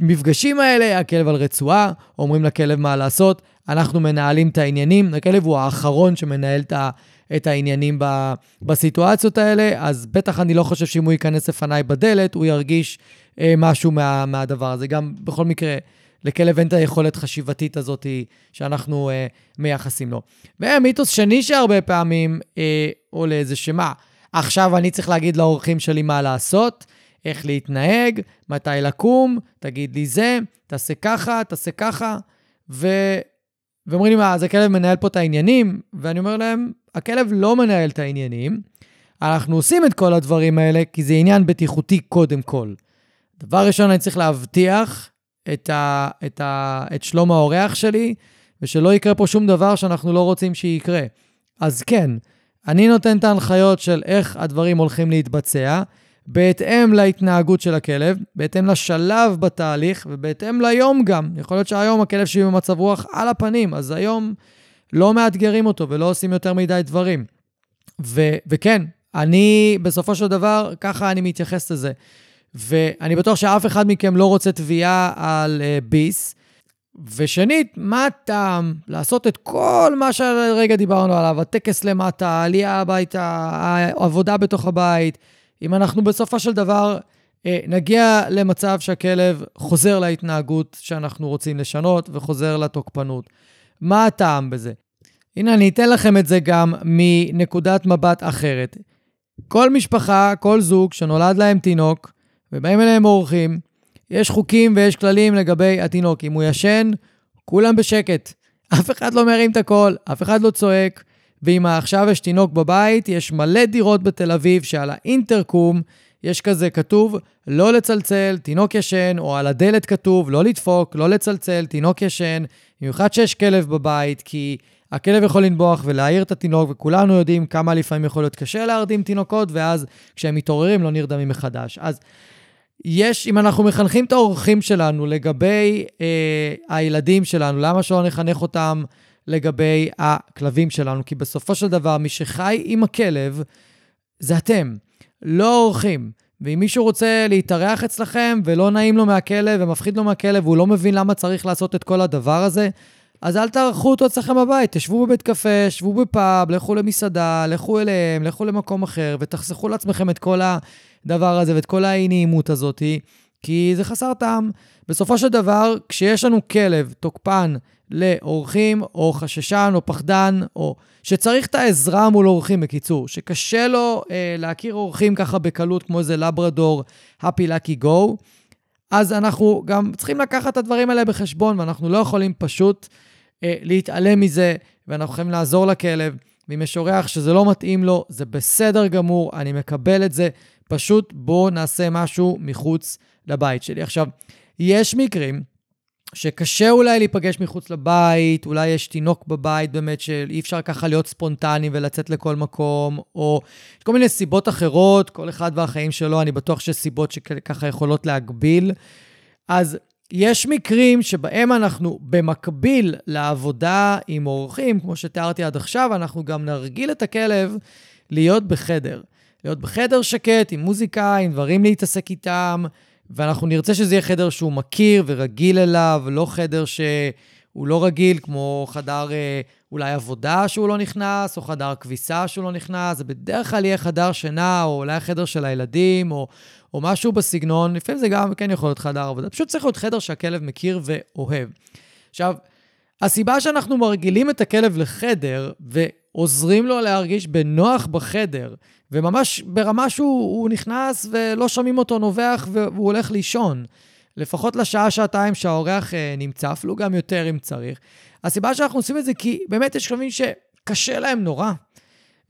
במפגשים האלה, הכלב על רצועה, אומרים לכלב מה לעשות, אנחנו מנהלים את העניינים. הכלב הוא האחרון שמנהל את, ה, את העניינים ב, בסיטואציות האלה, אז בטח אני לא חושב שאם הוא ייכנס לפניי בדלת, הוא ירגיש אה, משהו מה, מהדבר הזה. גם בכל מקרה, לכלב אין את היכולת חשיבתית הזאת שאנחנו אה, מייחסים לו. ומיתוס שני שהרבה פעמים אה, עולה זה שמה, עכשיו אני צריך להגיד לאורחים שלי מה לעשות, איך להתנהג, מתי לקום, תגיד לי זה, תעשה ככה, תעשה ככה, ו... ואומרים לי, מה, אז הכלב מנהל פה את העניינים? ואני אומר להם, הכלב לא מנהל את העניינים, אנחנו עושים את כל הדברים האלה כי זה עניין בטיחותי קודם כל. דבר ראשון, אני צריך להבטיח את, ה, את, ה, את שלום האורח שלי, ושלא יקרה פה שום דבר שאנחנו לא רוצים שיקרה. אז כן, אני נותן את ההנחיות של איך הדברים הולכים להתבצע, בהתאם להתנהגות של הכלב, בהתאם לשלב בתהליך ובהתאם ליום גם. יכול להיות שהיום הכלב שלי במצב רוח על הפנים, אז היום לא מאתגרים אותו ולא עושים יותר מדי דברים. ו- וכן, אני בסופו של דבר, ככה אני מתייחס לזה. ואני בטוח שאף אחד מכם לא רוצה תביעה על uh, ביס. ושנית, מה הטעם לעשות את כל מה שהרגע דיברנו עליו, הטקס למטה, העלייה הביתה, העבודה בתוך הבית, אם אנחנו בסופו של דבר אה, נגיע למצב שהכלב חוזר להתנהגות שאנחנו רוצים לשנות וחוזר לתוקפנות. מה הטעם בזה? הנה, אני אתן לכם את זה גם מנקודת מבט אחרת. כל משפחה, כל זוג שנולד להם תינוק, ובאים אליהם אורחים, יש חוקים ויש כללים לגבי התינוק. אם הוא ישן, כולם בשקט. אף אחד לא מרים את הקול, אף אחד לא צועק. ואם עכשיו יש תינוק בבית, יש מלא דירות בתל אביב שעל האינטרקום יש כזה כתוב, לא לצלצל, תינוק ישן, או על הדלת כתוב, לא לדפוק, לא לצלצל, תינוק ישן, במיוחד שיש כלב בבית, כי הכלב יכול לנבוח ולהעיר את התינוק, וכולנו יודעים כמה לפעמים יכול להיות קשה להרדים תינוקות, ואז כשהם מתעוררים לא נרדמים מחדש. אז יש, אם אנחנו מחנכים את האורחים שלנו לגבי אה, הילדים שלנו, למה שלא נחנך אותם לגבי הכלבים שלנו? כי בסופו של דבר, מי שחי עם הכלב זה אתם, לא האורחים. ואם מישהו רוצה להתארח אצלכם ולא נעים לו מהכלב ומפחיד לו מהכלב והוא לא מבין למה צריך לעשות את כל הדבר הזה, אז אל תערכו אותו אצלכם בבית, תשבו בבית קפה, שבו בפאב, לכו למסעדה, לכו אליהם, לכו למקום אחר, ותחסכו לעצמכם את כל הדבר הזה ואת כל האי-נעימות הזאת, כי זה חסר טעם. בסופו של דבר, כשיש לנו כלב תוקפן לאורחים, או חששן, או פחדן, או שצריך את העזרה מול אורחים, בקיצור, שקשה לו אה, להכיר אורחים ככה בקלות, כמו איזה לברדור, happy lucky go, אז אנחנו גם צריכים לקחת את הדברים האלה בחשבון, ואנחנו לא יכולים פשוט אה, להתעלם מזה, ואנחנו יכולים לעזור לכלב. ואם יש אורח שזה לא מתאים לו, זה בסדר גמור, אני מקבל את זה. פשוט בואו נעשה משהו מחוץ לבית שלי. עכשיו, יש מקרים שקשה אולי להיפגש מחוץ לבית, אולי יש תינוק בבית באמת שאי אפשר ככה להיות ספונטני ולצאת לכל מקום, או יש כל מיני סיבות אחרות, כל אחד והחיים שלו, אני בטוח שיש סיבות שככה יכולות להגביל. אז יש מקרים שבהם אנחנו, במקביל לעבודה עם אורחים, כמו שתיארתי עד עכשיו, אנחנו גם נרגיל את הכלב להיות בחדר. להיות בחדר שקט, עם מוזיקה, עם דברים להתעסק איתם, ואנחנו נרצה שזה יהיה חדר שהוא מכיר ורגיל אליו, לא חדר שהוא לא רגיל, כמו חדר אה, אולי עבודה שהוא לא נכנס, או חדר כביסה שהוא לא נכנס, זה בדרך כלל יהיה חדר שינה, או אולי החדר של הילדים, או, או משהו בסגנון. לפעמים זה גם כן יכול להיות חדר עבודה. פשוט צריך להיות חדר שהכלב מכיר ואוהב. עכשיו, הסיבה שאנחנו מרגילים את הכלב לחדר ועוזרים לו להרגיש בנוח בחדר, וממש ברמה שהוא נכנס ולא שומעים אותו נובח והוא הולך לישון, לפחות לשעה-שעתיים שהאורח אה, נמצא, אפילו גם יותר אם צריך. הסיבה שאנחנו עושים את זה כי באמת יש כלבים שקשה להם נורא.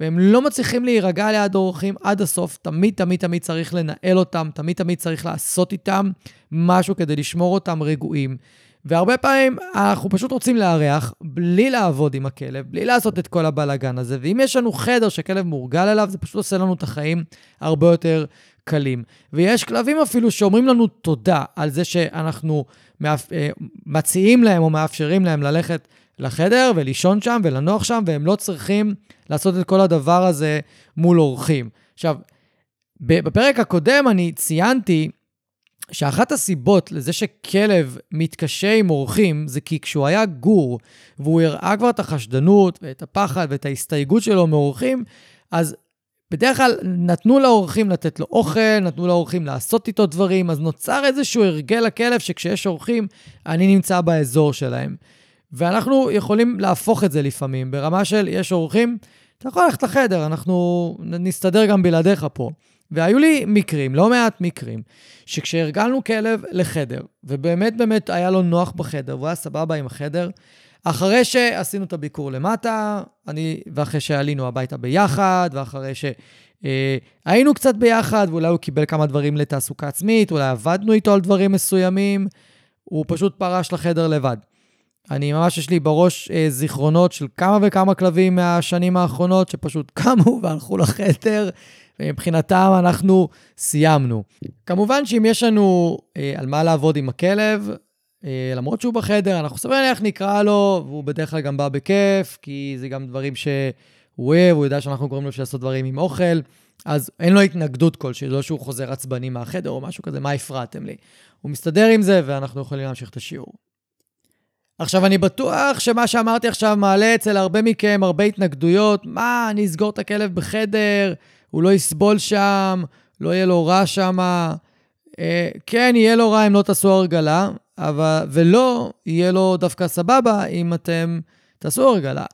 והם לא מצליחים להירגע ליד אורחים עד הסוף, תמיד תמיד תמיד צריך לנהל אותם, תמיד תמיד צריך לעשות איתם משהו כדי לשמור אותם רגועים. והרבה פעמים אנחנו פשוט רוצים לארח בלי לעבוד עם הכלב, בלי לעשות את כל הבלאגן הזה. ואם יש לנו חדר שכלב מורגל אליו, זה פשוט עושה לנו את החיים הרבה יותר קלים. ויש כלבים אפילו שאומרים לנו תודה על זה שאנחנו מאפ... אה, מציעים להם או מאפשרים להם ללכת לחדר ולישון שם ולנוח שם, והם לא צריכים לעשות את כל הדבר הזה מול אורחים. עכשיו, בפרק הקודם אני ציינתי שאחת הסיבות לזה שכלב מתקשה עם אורחים, זה כי כשהוא היה גור, והוא הראה כבר את החשדנות ואת הפחד ואת ההסתייגות שלו מאורחים, אז בדרך כלל נתנו לאורחים לתת לו אוכל, נתנו לאורחים לעשות איתו דברים, אז נוצר איזשהו הרגל לכלב שכשיש אורחים, אני נמצא באזור שלהם. ואנחנו יכולים להפוך את זה לפעמים, ברמה של יש אורחים, אתה יכול ללכת לחדר, אנחנו נסתדר גם בלעדיך פה. והיו לי מקרים, לא מעט מקרים, שכשהרגלנו כלב לחדר, ובאמת באמת היה לו נוח בחדר, והוא היה סבבה עם החדר, אחרי שעשינו את הביקור למטה, אני, ואחרי שעלינו הביתה ביחד, ואחרי שהיינו אה, קצת ביחד, ואולי הוא קיבל כמה דברים לתעסוקה עצמית, אולי עבדנו איתו על דברים מסוימים, הוא פשוט פרש לחדר לבד. אני ממש, יש לי בראש אה, זיכרונות של כמה וכמה כלבים מהשנים האחרונות, שפשוט קמו והלכו לחדר, ומבחינתם אנחנו סיימנו. כמובן שאם יש לנו אה, על מה לעבוד עם הכלב, אה, למרות שהוא בחדר, אנחנו סביר להניח נקרא לו, והוא בדרך כלל גם בא בכיף, כי זה גם דברים שהוא אוהב, הוא יודע שאנחנו קוראים לו לעשות דברים עם אוכל, אז אין לו התנגדות כלשהי, לא שהוא חוזר עצבני מהחדר או משהו כזה, מה הפרעתם לי? הוא מסתדר עם זה, ואנחנו יכולים להמשיך את השיעור. עכשיו, אני בטוח שמה שאמרתי עכשיו מעלה אצל הרבה מכם הרבה התנגדויות. מה, אני אסגור את הכלב בחדר, הוא לא יסבול שם, לא יהיה לו רע שם. אה, כן, יהיה לו רע אם לא תעשו הרגלה, אבל, ולא יהיה לו דווקא סבבה אם אתם תעשו הרגלה.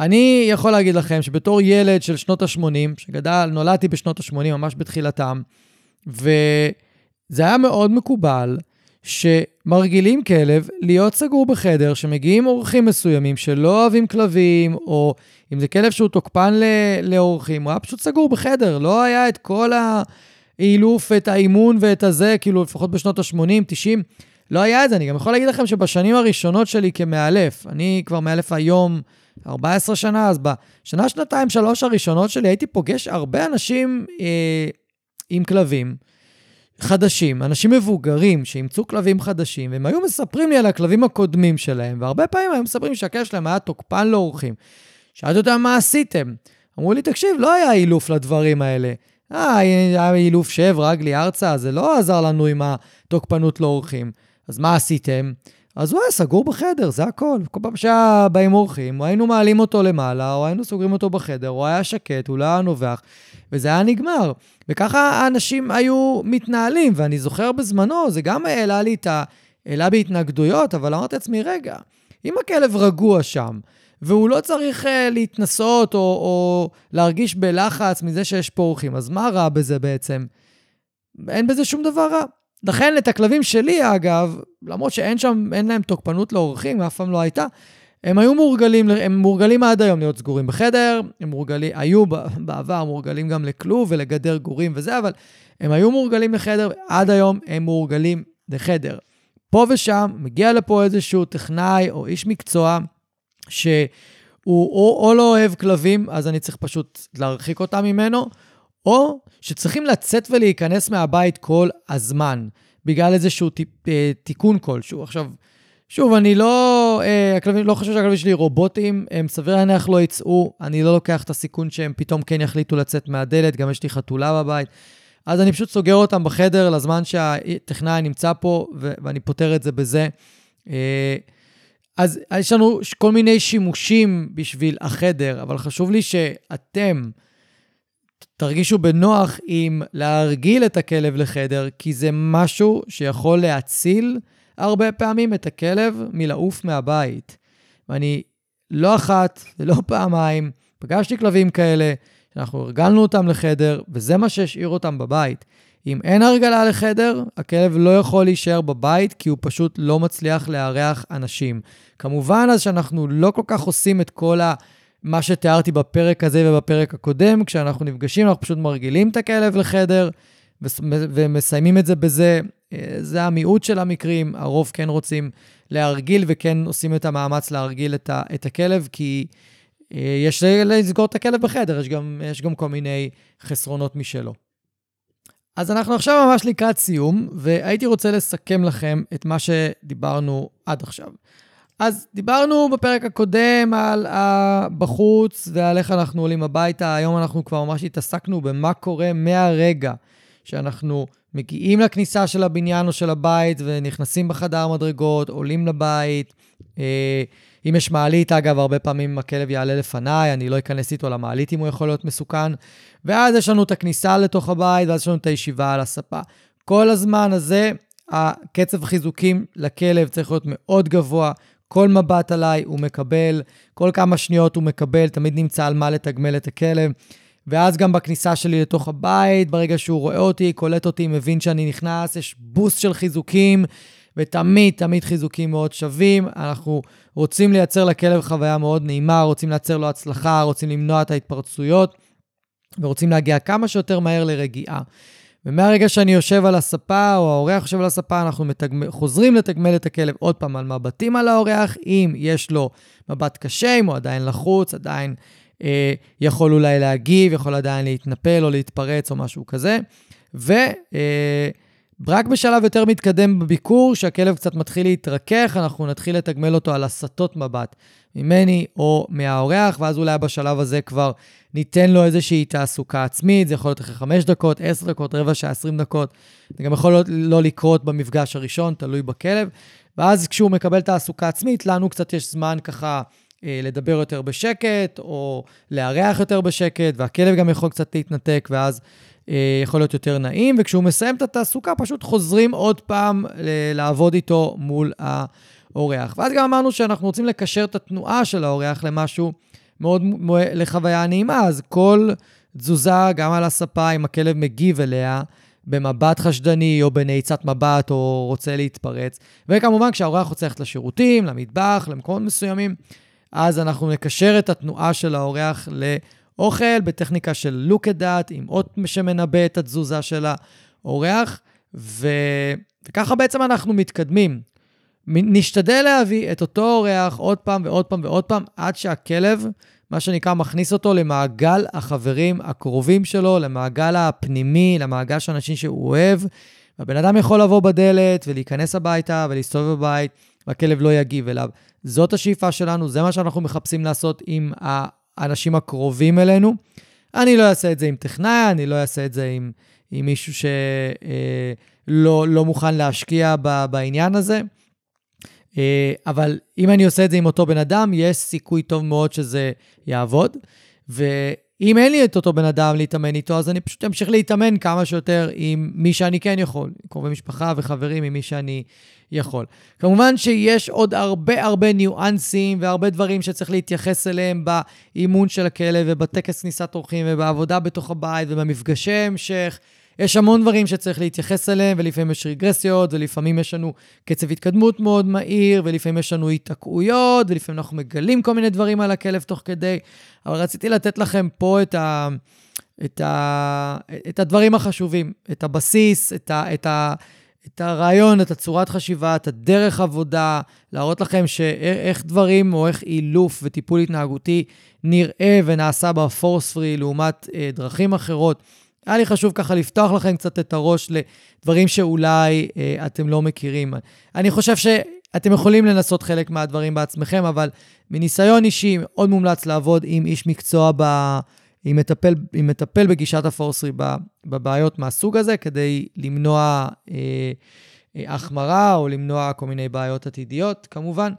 אני יכול להגיד לכם שבתור ילד של שנות ה-80, שגדל, נולדתי בשנות ה-80, ממש בתחילתם, וזה היה מאוד מקובל שמרגילים כלב להיות סגור בחדר, שמגיעים אורחים מסוימים שלא אוהבים כלבים, או אם זה כלב שהוא תוקפן לאורחים, הוא היה פשוט סגור בחדר, לא היה את כל האילוף, את האימון ואת הזה, כאילו לפחות בשנות ה-80, 90, לא היה את זה. אני גם יכול להגיד לכם שבשנים הראשונות שלי כמאלף, אני כבר מאלף היום 14 שנה, אז בשנה, שנתיים, שלוש הראשונות שלי הייתי פוגש הרבה אנשים אה, עם כלבים. חדשים, אנשים מבוגרים שאימצו כלבים חדשים, והם היו מספרים לי על הכלבים הקודמים שלהם, והרבה פעמים היו מספרים שהכלב שלהם היה תוקפן לאורחים. שאלתי אותם, מה עשיתם? אמרו לי, תקשיב, לא היה אילוף לדברים האלה. אה, היה אילוף שב, רגלי ארצה, זה לא עזר לנו עם התוקפנות לאורחים. אז מה עשיתם? אז הוא היה סגור בחדר, זה הכל. כל פעם שהיה באים אורחים, או היינו מעלים אותו למעלה, או היינו סוגרים אותו בחדר, הוא היה שקט, הוא לא היה נובח, וזה היה נגמר. וככה האנשים היו מתנהלים, ואני זוכר בזמנו, זה גם העלה לי את ה... העלה בהתנגדויות, אבל אמרתי לעצמי, רגע, אם הכלב רגוע שם, והוא לא צריך uh, להתנסות או, או להרגיש בלחץ מזה שיש פה אורחים, אז מה רע בזה בעצם? אין בזה שום דבר רע. לכן את הכלבים שלי, אגב, למרות שאין שם, אין להם תוקפנות לאורחים, אף פעם לא הייתה, הם היו מורגלים, הם מורגלים עד היום להיות סגורים בחדר, הם מורגלים, היו בעבר מורגלים גם לכלוב ולגדר גורים וזה, אבל הם היו מורגלים לחדר, ועד היום הם מורגלים לחדר. פה ושם מגיע לפה איזשהו טכנאי או איש מקצוע, שהוא או, או לא אוהב כלבים, אז אני צריך פשוט להרחיק אותם ממנו, או שצריכים לצאת ולהיכנס מהבית כל הזמן, בגלל איזשהו טיפ, אה, תיקון כלשהו. עכשיו, שוב, אני לא, אה, הכלבים, לא חושב שהכלבים שלי רובוטים, הם סביר להניח לא יצאו, אני לא לוקח את הסיכון שהם פתאום כן יחליטו לצאת מהדלת, גם יש לי חתולה בבית. אז אני פשוט סוגר אותם בחדר לזמן שהטכנאי נמצא פה, ו- ואני פותר את זה בזה. אה, אז יש לנו כל מיני שימושים בשביל החדר, אבל חשוב לי שאתם תרגישו בנוח עם להרגיל את הכלב לחדר, כי זה משהו שיכול להציל הרבה פעמים את הכלב מלעוף מהבית. ואני לא אחת ולא פעמיים פגשתי כלבים כאלה, שאנחנו הרגלנו אותם לחדר, וזה מה שהשאיר אותם בבית. אם אין הרגלה לחדר, הכלב לא יכול להישאר בבית, כי הוא פשוט לא מצליח לארח אנשים. כמובן אז שאנחנו לא כל כך עושים את כל ה... מה שתיארתי בפרק הזה ובפרק הקודם, כשאנחנו נפגשים, אנחנו פשוט מרגילים את הכלב לחדר ומסיימים את זה בזה. אה, זה המיעוט של המקרים, הרוב כן רוצים להרגיל וכן עושים את המאמץ להרגיל את, ה, את הכלב, כי אה, יש לסגור את הכלב בחדר, יש גם, יש גם כל מיני חסרונות משלו. אז אנחנו עכשיו ממש לקראת סיום, והייתי רוצה לסכם לכם את מה שדיברנו עד עכשיו. אז דיברנו בפרק הקודם על בחוץ ועל איך אנחנו עולים הביתה. היום אנחנו כבר ממש התעסקנו במה קורה מהרגע שאנחנו מגיעים לכניסה של הבניין או של הבית ונכנסים בחדר מדרגות, עולים לבית. אה, אם יש מעלית, אגב, הרבה פעמים הכלב יעלה לפניי, אני לא אכנס איתו למעלית אם הוא יכול להיות מסוכן. ואז יש לנו את הכניסה לתוך הבית, ואז יש לנו את הישיבה על הספה. כל הזמן הזה, הקצב חיזוקים לכלב צריך להיות מאוד גבוה. כל מבט עליי הוא מקבל, כל כמה שניות הוא מקבל, תמיד נמצא על מה לתגמל את הכלב. ואז גם בכניסה שלי לתוך הבית, ברגע שהוא רואה אותי, קולט אותי, מבין שאני נכנס, יש בוסט של חיזוקים, ותמיד, תמיד חיזוקים מאוד שווים. אנחנו רוצים לייצר לכלב חוויה מאוד נעימה, רוצים לייצר לו הצלחה, רוצים למנוע את ההתפרצויות, ורוצים להגיע כמה שיותר מהר לרגיעה. ומהרגע שאני יושב על הספה, או האורח יושב על הספה, אנחנו מתגמל, חוזרים לתגמל את הכלב עוד פעם על מבטים על האורח, אם יש לו מבט קשה, אם הוא עדיין לחוץ, עדיין אה, יכול אולי להגיב, יכול עדיין להתנפל או להתפרץ או משהו כזה. ורק אה, בשלב יותר מתקדם בביקור, שהכלב קצת מתחיל להתרכך, אנחנו נתחיל לתגמל אותו על הסטות מבט ממני או מהאורח, ואז אולי בשלב הזה כבר ניתן לו איזושהי תעסוקה עצמית, זה יכול להיות אחרי 5 דקות, 10 דקות, רבע שעה, 20 דקות. זה גם יכול להיות לא לקרות במפגש הראשון, תלוי בכלב. ואז כשהוא מקבל תעסוקה עצמית, לנו קצת יש זמן ככה אה, לדבר יותר בשקט, או לארח יותר בשקט, והכלב גם יכול קצת להתנתק, ואז יכול להיות יותר נעים. וכשהוא מסיים את התעסוקה, פשוט חוזרים עוד פעם אה, לעבוד איתו מול האורח. ואז גם אמרנו שאנחנו רוצים לקשר את התנועה של האורח למשהו מאוד לחוויה נעימה, אז כל תזוזה, גם על הספה, אם הכלב מגיב אליה, במבט חשדני או בנעיצת מבט או רוצה להתפרץ. וכמובן, כשהאורח רוצה ללכת לשירותים, למטבח, למקומות מסוימים, אז אנחנו נקשר את התנועה של האורח לאוכל בטכניקה של at that, עם אות שמנבא את התזוזה של האורח, ו... וככה בעצם אנחנו מתקדמים. נשתדל להביא את אותו אורח עוד פעם ועוד פעם ועוד פעם, עד שהכלב, מה שנקרא, מכניס אותו למעגל החברים הקרובים שלו, למעגל הפנימי, למעגל של אנשים שהוא אוהב. והבן אדם יכול לבוא בדלת ולהיכנס הביתה ולהסתובב בבית, והכלב לא יגיב אליו. זאת השאיפה שלנו, זה מה שאנחנו מחפשים לעשות עם האנשים הקרובים אלינו. אני לא אעשה את זה עם טכנאי, אני לא אעשה את זה עם, עם מישהו שלא אה, לא מוכן להשקיע בעניין הזה. אה, אבל אם אני עושה את זה עם אותו בן אדם, יש סיכוי טוב מאוד שזה יעבוד. ואם אין לי את אותו בן אדם להתאמן איתו, אז אני פשוט אמשיך להתאמן כמה שיותר עם מי שאני כן יכול, קרובי משפחה וחברים, עם מי שאני יכול. כמובן שיש עוד הרבה הרבה ניואנסים והרבה דברים שצריך להתייחס אליהם באימון של הכלב ובטקס כניסת אורחים ובעבודה בתוך הבית ובמפגשי המשך. יש המון דברים שצריך להתייחס אליהם, ולפעמים יש רגרסיות, ולפעמים יש לנו קצב התקדמות מאוד מהיר, ולפעמים יש לנו היתקעויות, ולפעמים אנחנו מגלים כל מיני דברים על הכלב תוך כדי. אבל רציתי לתת לכם פה את, ה, את, ה, את הדברים החשובים, את הבסיס, את, ה, את, ה, את הרעיון, את הצורת חשיבה, את הדרך עבודה, להראות לכם שאיך דברים או איך אילוף וטיפול התנהגותי נראה ונעשה בפורס פרי לעומת אה, דרכים אחרות. היה לי חשוב ככה לפתוח לכם קצת את הראש לדברים שאולי אה, אתם לא מכירים. אני חושב שאתם יכולים לנסות חלק מהדברים בעצמכם, אבל מניסיון אישי, מאוד מומלץ לעבוד עם איש מקצוע, ב, עם, מטפל, עם מטפל בגישת הפורסרי בבעיות מהסוג הזה, כדי למנוע אה, אה, החמרה או למנוע כל מיני בעיות עתידיות, כמובן.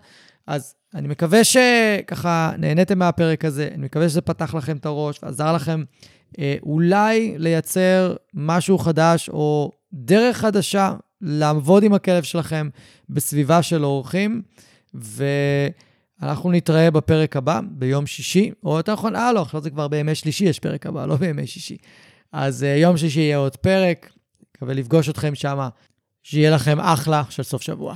אז אני מקווה שככה נהניתם מהפרק הזה, אני מקווה שזה פתח לכם את הראש ועזר לכם אולי לייצר משהו חדש או דרך חדשה לעבוד עם הכלב שלכם בסביבה של אורחים, ואנחנו נתראה בפרק הבא, ביום שישי, או יותר נכון, אה, לא, עכשיו זה כבר בימי שלישי יש פרק הבא, לא בימי שישי. אז uh, יום שישי יהיה עוד פרק, מקווה לפגוש אתכם שם, שיהיה לכם אחלה של סוף שבוע.